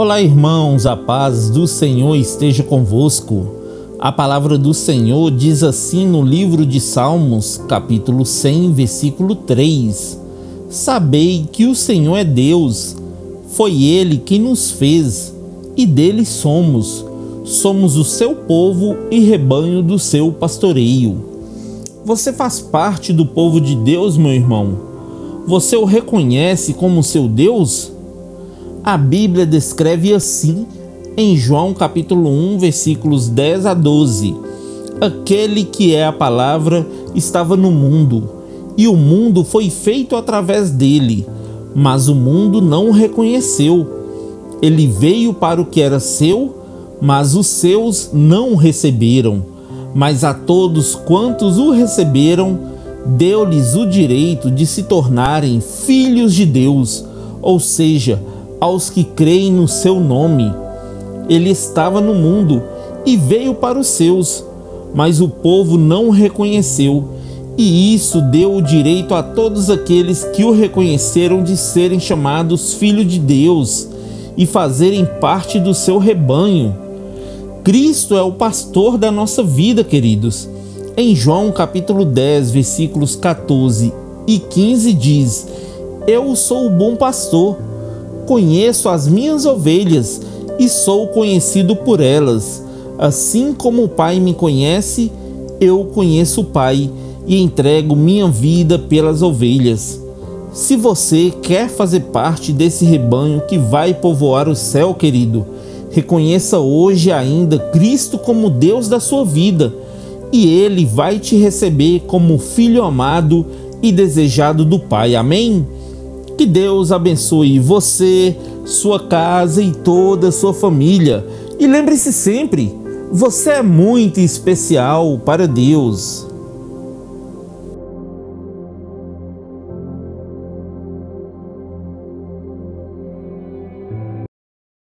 Olá, irmãos, a paz do Senhor esteja convosco. A palavra do Senhor diz assim no livro de Salmos, capítulo 100, versículo 3: Sabei que o Senhor é Deus, foi Ele quem nos fez e dele somos. Somos o seu povo e rebanho do seu pastoreio. Você faz parte do povo de Deus, meu irmão? Você o reconhece como seu Deus? A Bíblia descreve assim em João capítulo 1, versículos 10 a 12. Aquele que é a palavra estava no mundo, e o mundo foi feito através dele, mas o mundo não o reconheceu. Ele veio para o que era seu, mas os seus não o receberam. Mas a todos quantos o receberam, deu-lhes o direito de se tornarem filhos de Deus, ou seja, aos que creem no seu nome. Ele estava no mundo e veio para os seus, mas o povo não o reconheceu, e isso deu o direito a todos aqueles que o reconheceram de serem chamados filhos de Deus e fazerem parte do seu rebanho. Cristo é o pastor da nossa vida, queridos. Em João capítulo 10, versículos 14 e 15 diz: Eu sou o bom pastor conheço as minhas ovelhas e sou conhecido por elas. Assim como o Pai me conhece, eu conheço o Pai e entrego minha vida pelas ovelhas. Se você quer fazer parte desse rebanho que vai povoar o céu, querido, reconheça hoje ainda Cristo como Deus da sua vida e Ele vai te receber como filho amado e desejado do Pai. Amém? Que Deus abençoe você, sua casa e toda a sua família. E lembre-se sempre, você é muito especial para Deus.